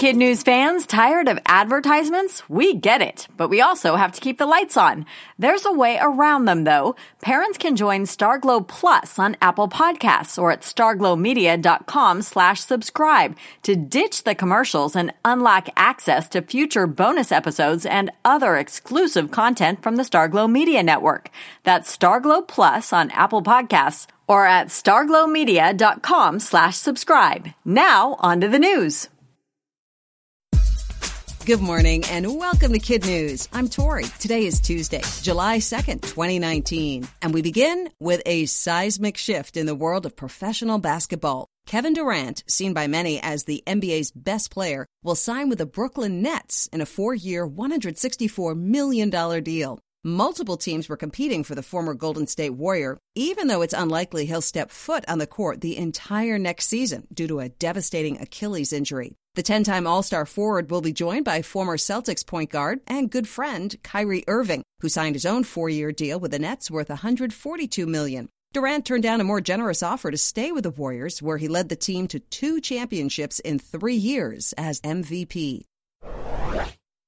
KiDNuZ fans, tired of advertisements? We get it, but we also have to keep the lights on. There's a way around them though. Parents can join Starglow Plus on Apple Podcasts or at starglowmedia.com slash subscribe to ditch the commercials and unlock access to future bonus episodes and other exclusive content from the Starglow Media Network. That's Starglow Plus on Apple Podcasts or at starglowmedia.com slash subscribe. Now, on to the news. Good morning and welcome to KiDNuZ. I'm Tori. Today is Tuesday, July 2nd, 2019. And we begin with a seismic shift in the world of professional basketball. Kevin Durant, seen by many as the NBA's best player, will sign with the Brooklyn Nets in a four year, $164 million deal. Multiple teams were competing for the former Golden State Warrior, even though it's unlikely he'll step foot on the court the entire next season due to a devastating Achilles injury. The 10 time All Star forward will be joined by former Celtics point guard and good friend Kyrie Irving, who signed his own four year deal with the Nets worth 142 million. Durant turned down a more generous offer to stay with the Warriors, where he led the team to two championships in three years as MVP.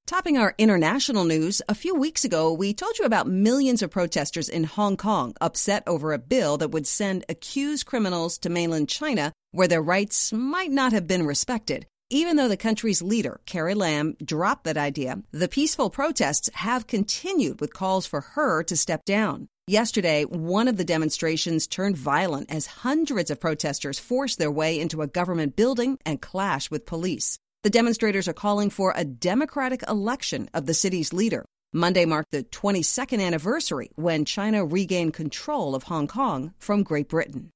Topping our international news, a few weeks ago, we told you about millions of protesters in Hong Kong upset over a bill that would send accused criminals to mainland China where their rights might not have been respected. Even though the country's leader, Carrie Lam, dropped that idea, the peaceful protests have continued with calls for her to step down. Yesterday, one of the demonstrations turned violent as hundreds of protesters forced their way into a government building and clashed with police. The demonstrators are calling for a democratic election of the city's leader. Monday marked the 22nd anniversary when China regained control of Hong Kong from Great Britain.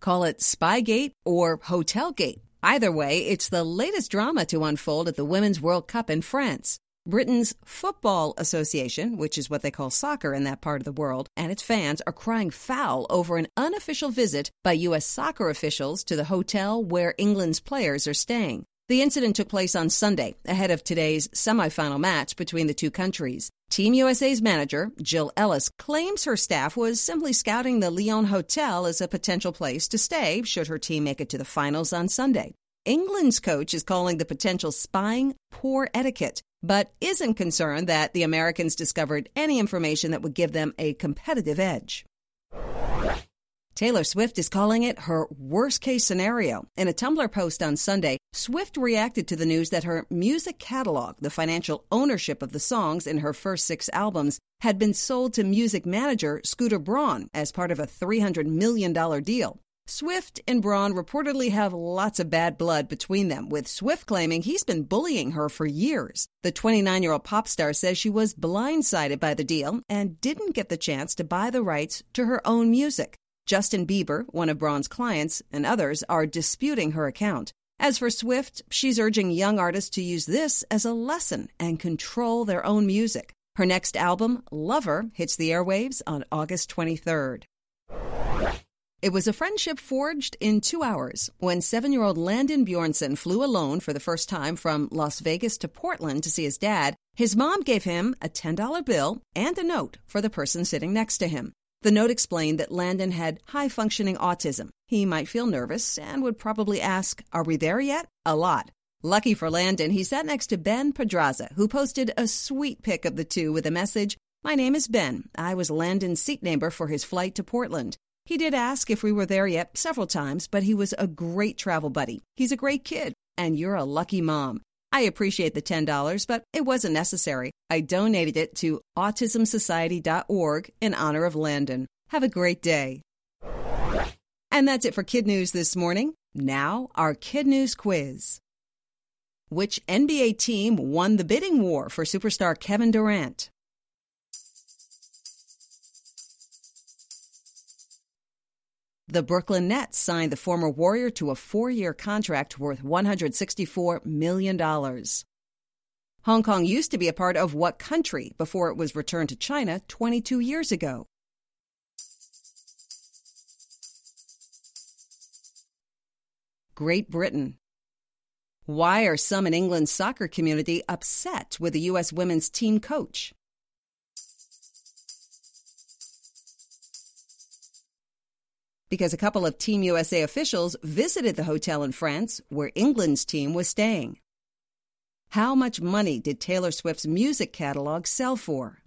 Call it Spygate or Hotelgate. Either way, it's the latest drama to unfold at the Women's World Cup in France. Britain's Football Association, which is what they call soccer in that part of the world, and its fans are crying foul over an unofficial visit by U.S. soccer officials to the hotel where England's players are staying. The incident took place on Sunday, ahead of today's semifinal match between the two countries. Team USA's manager, Jill Ellis, claims her staff was simply scouting the Lyon Hotel as a potential place to stay should her team make it to the finals on Sunday. England's coach is calling the potential spying poor etiquette but isn't concerned that the Americans discovered any information that would give them a competitive edge. Taylor Swift is calling it her worst case scenario. In a Tumblr post on Sunday, Swift reacted to the news that her music catalog, the financial ownership of the songs in her first six albums, had been sold to music manager Scooter Braun as part of a $300 million deal. Swift and Braun reportedly have lots of bad blood between them, with Swift claiming he's been bullying her for years. The 29 year old pop star says she was blindsided by the deal and didn't get the chance to buy the rights to her own music. Justin Bieber, one of Braun's clients, and others are disputing her account. As for Swift, she's urging young artists to use this as a lesson and control their own music. Her next album, Lover, hits the airwaves on August 23rd. It was a friendship forged in two hours when seven year old Landon Bjornson flew alone for the first time from Las Vegas to Portland to see his dad. His mom gave him a $10 bill and a note for the person sitting next to him. The note explained that Landon had high functioning autism. He might feel nervous and would probably ask, Are we there yet? a lot. Lucky for Landon, he sat next to Ben Pedraza, who posted a sweet pic of the two with a message My name is Ben. I was Landon's seat neighbor for his flight to Portland. He did ask if we were there yet several times, but he was a great travel buddy. He's a great kid, and you're a lucky mom. I appreciate the $10, but it wasn't necessary. I donated it to autismsociety.org in honor of Landon. Have a great day. And that's it for KiDNuZ this morning. Now, our KiDNuZ quiz. Which NBA team won the bidding war for superstar Kevin Durant? The Brooklyn Nets signed the former Warrior to a four year contract worth $164 million. Hong Kong used to be a part of what country before it was returned to China 22 years ago? Great Britain. Why are some in England's soccer community upset with the U.S. women's team coach? Because a couple of Team USA officials visited the hotel in France where England's team was staying. How much money did Taylor Swift's music catalog sell for?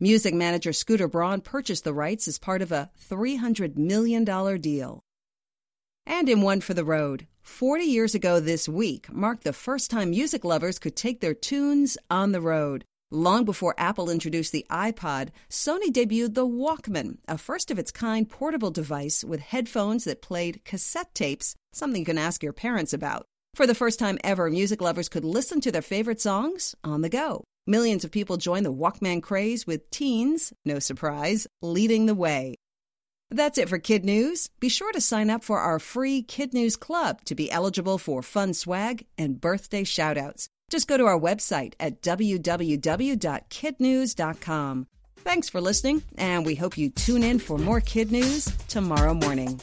Music manager Scooter Braun purchased the rights as part of a $300 million deal. And in One for the Road, 40 years ago this week marked the first time music lovers could take their tunes on the road. Long before Apple introduced the iPod, Sony debuted the Walkman, a first of its kind portable device with headphones that played cassette tapes, something you can ask your parents about. For the first time ever, music lovers could listen to their favorite songs on the go. Millions of people joined the Walkman craze with teens, no surprise, leading the way. That's it for KiDNuZ. Be sure to sign up for our free KiDNuZ Club to be eligible for fun swag and birthday shoutouts. Just go to our website at www.kidnuz.com. Thanks for listening, and we hope you tune in for more KiDNuZ tomorrow morning.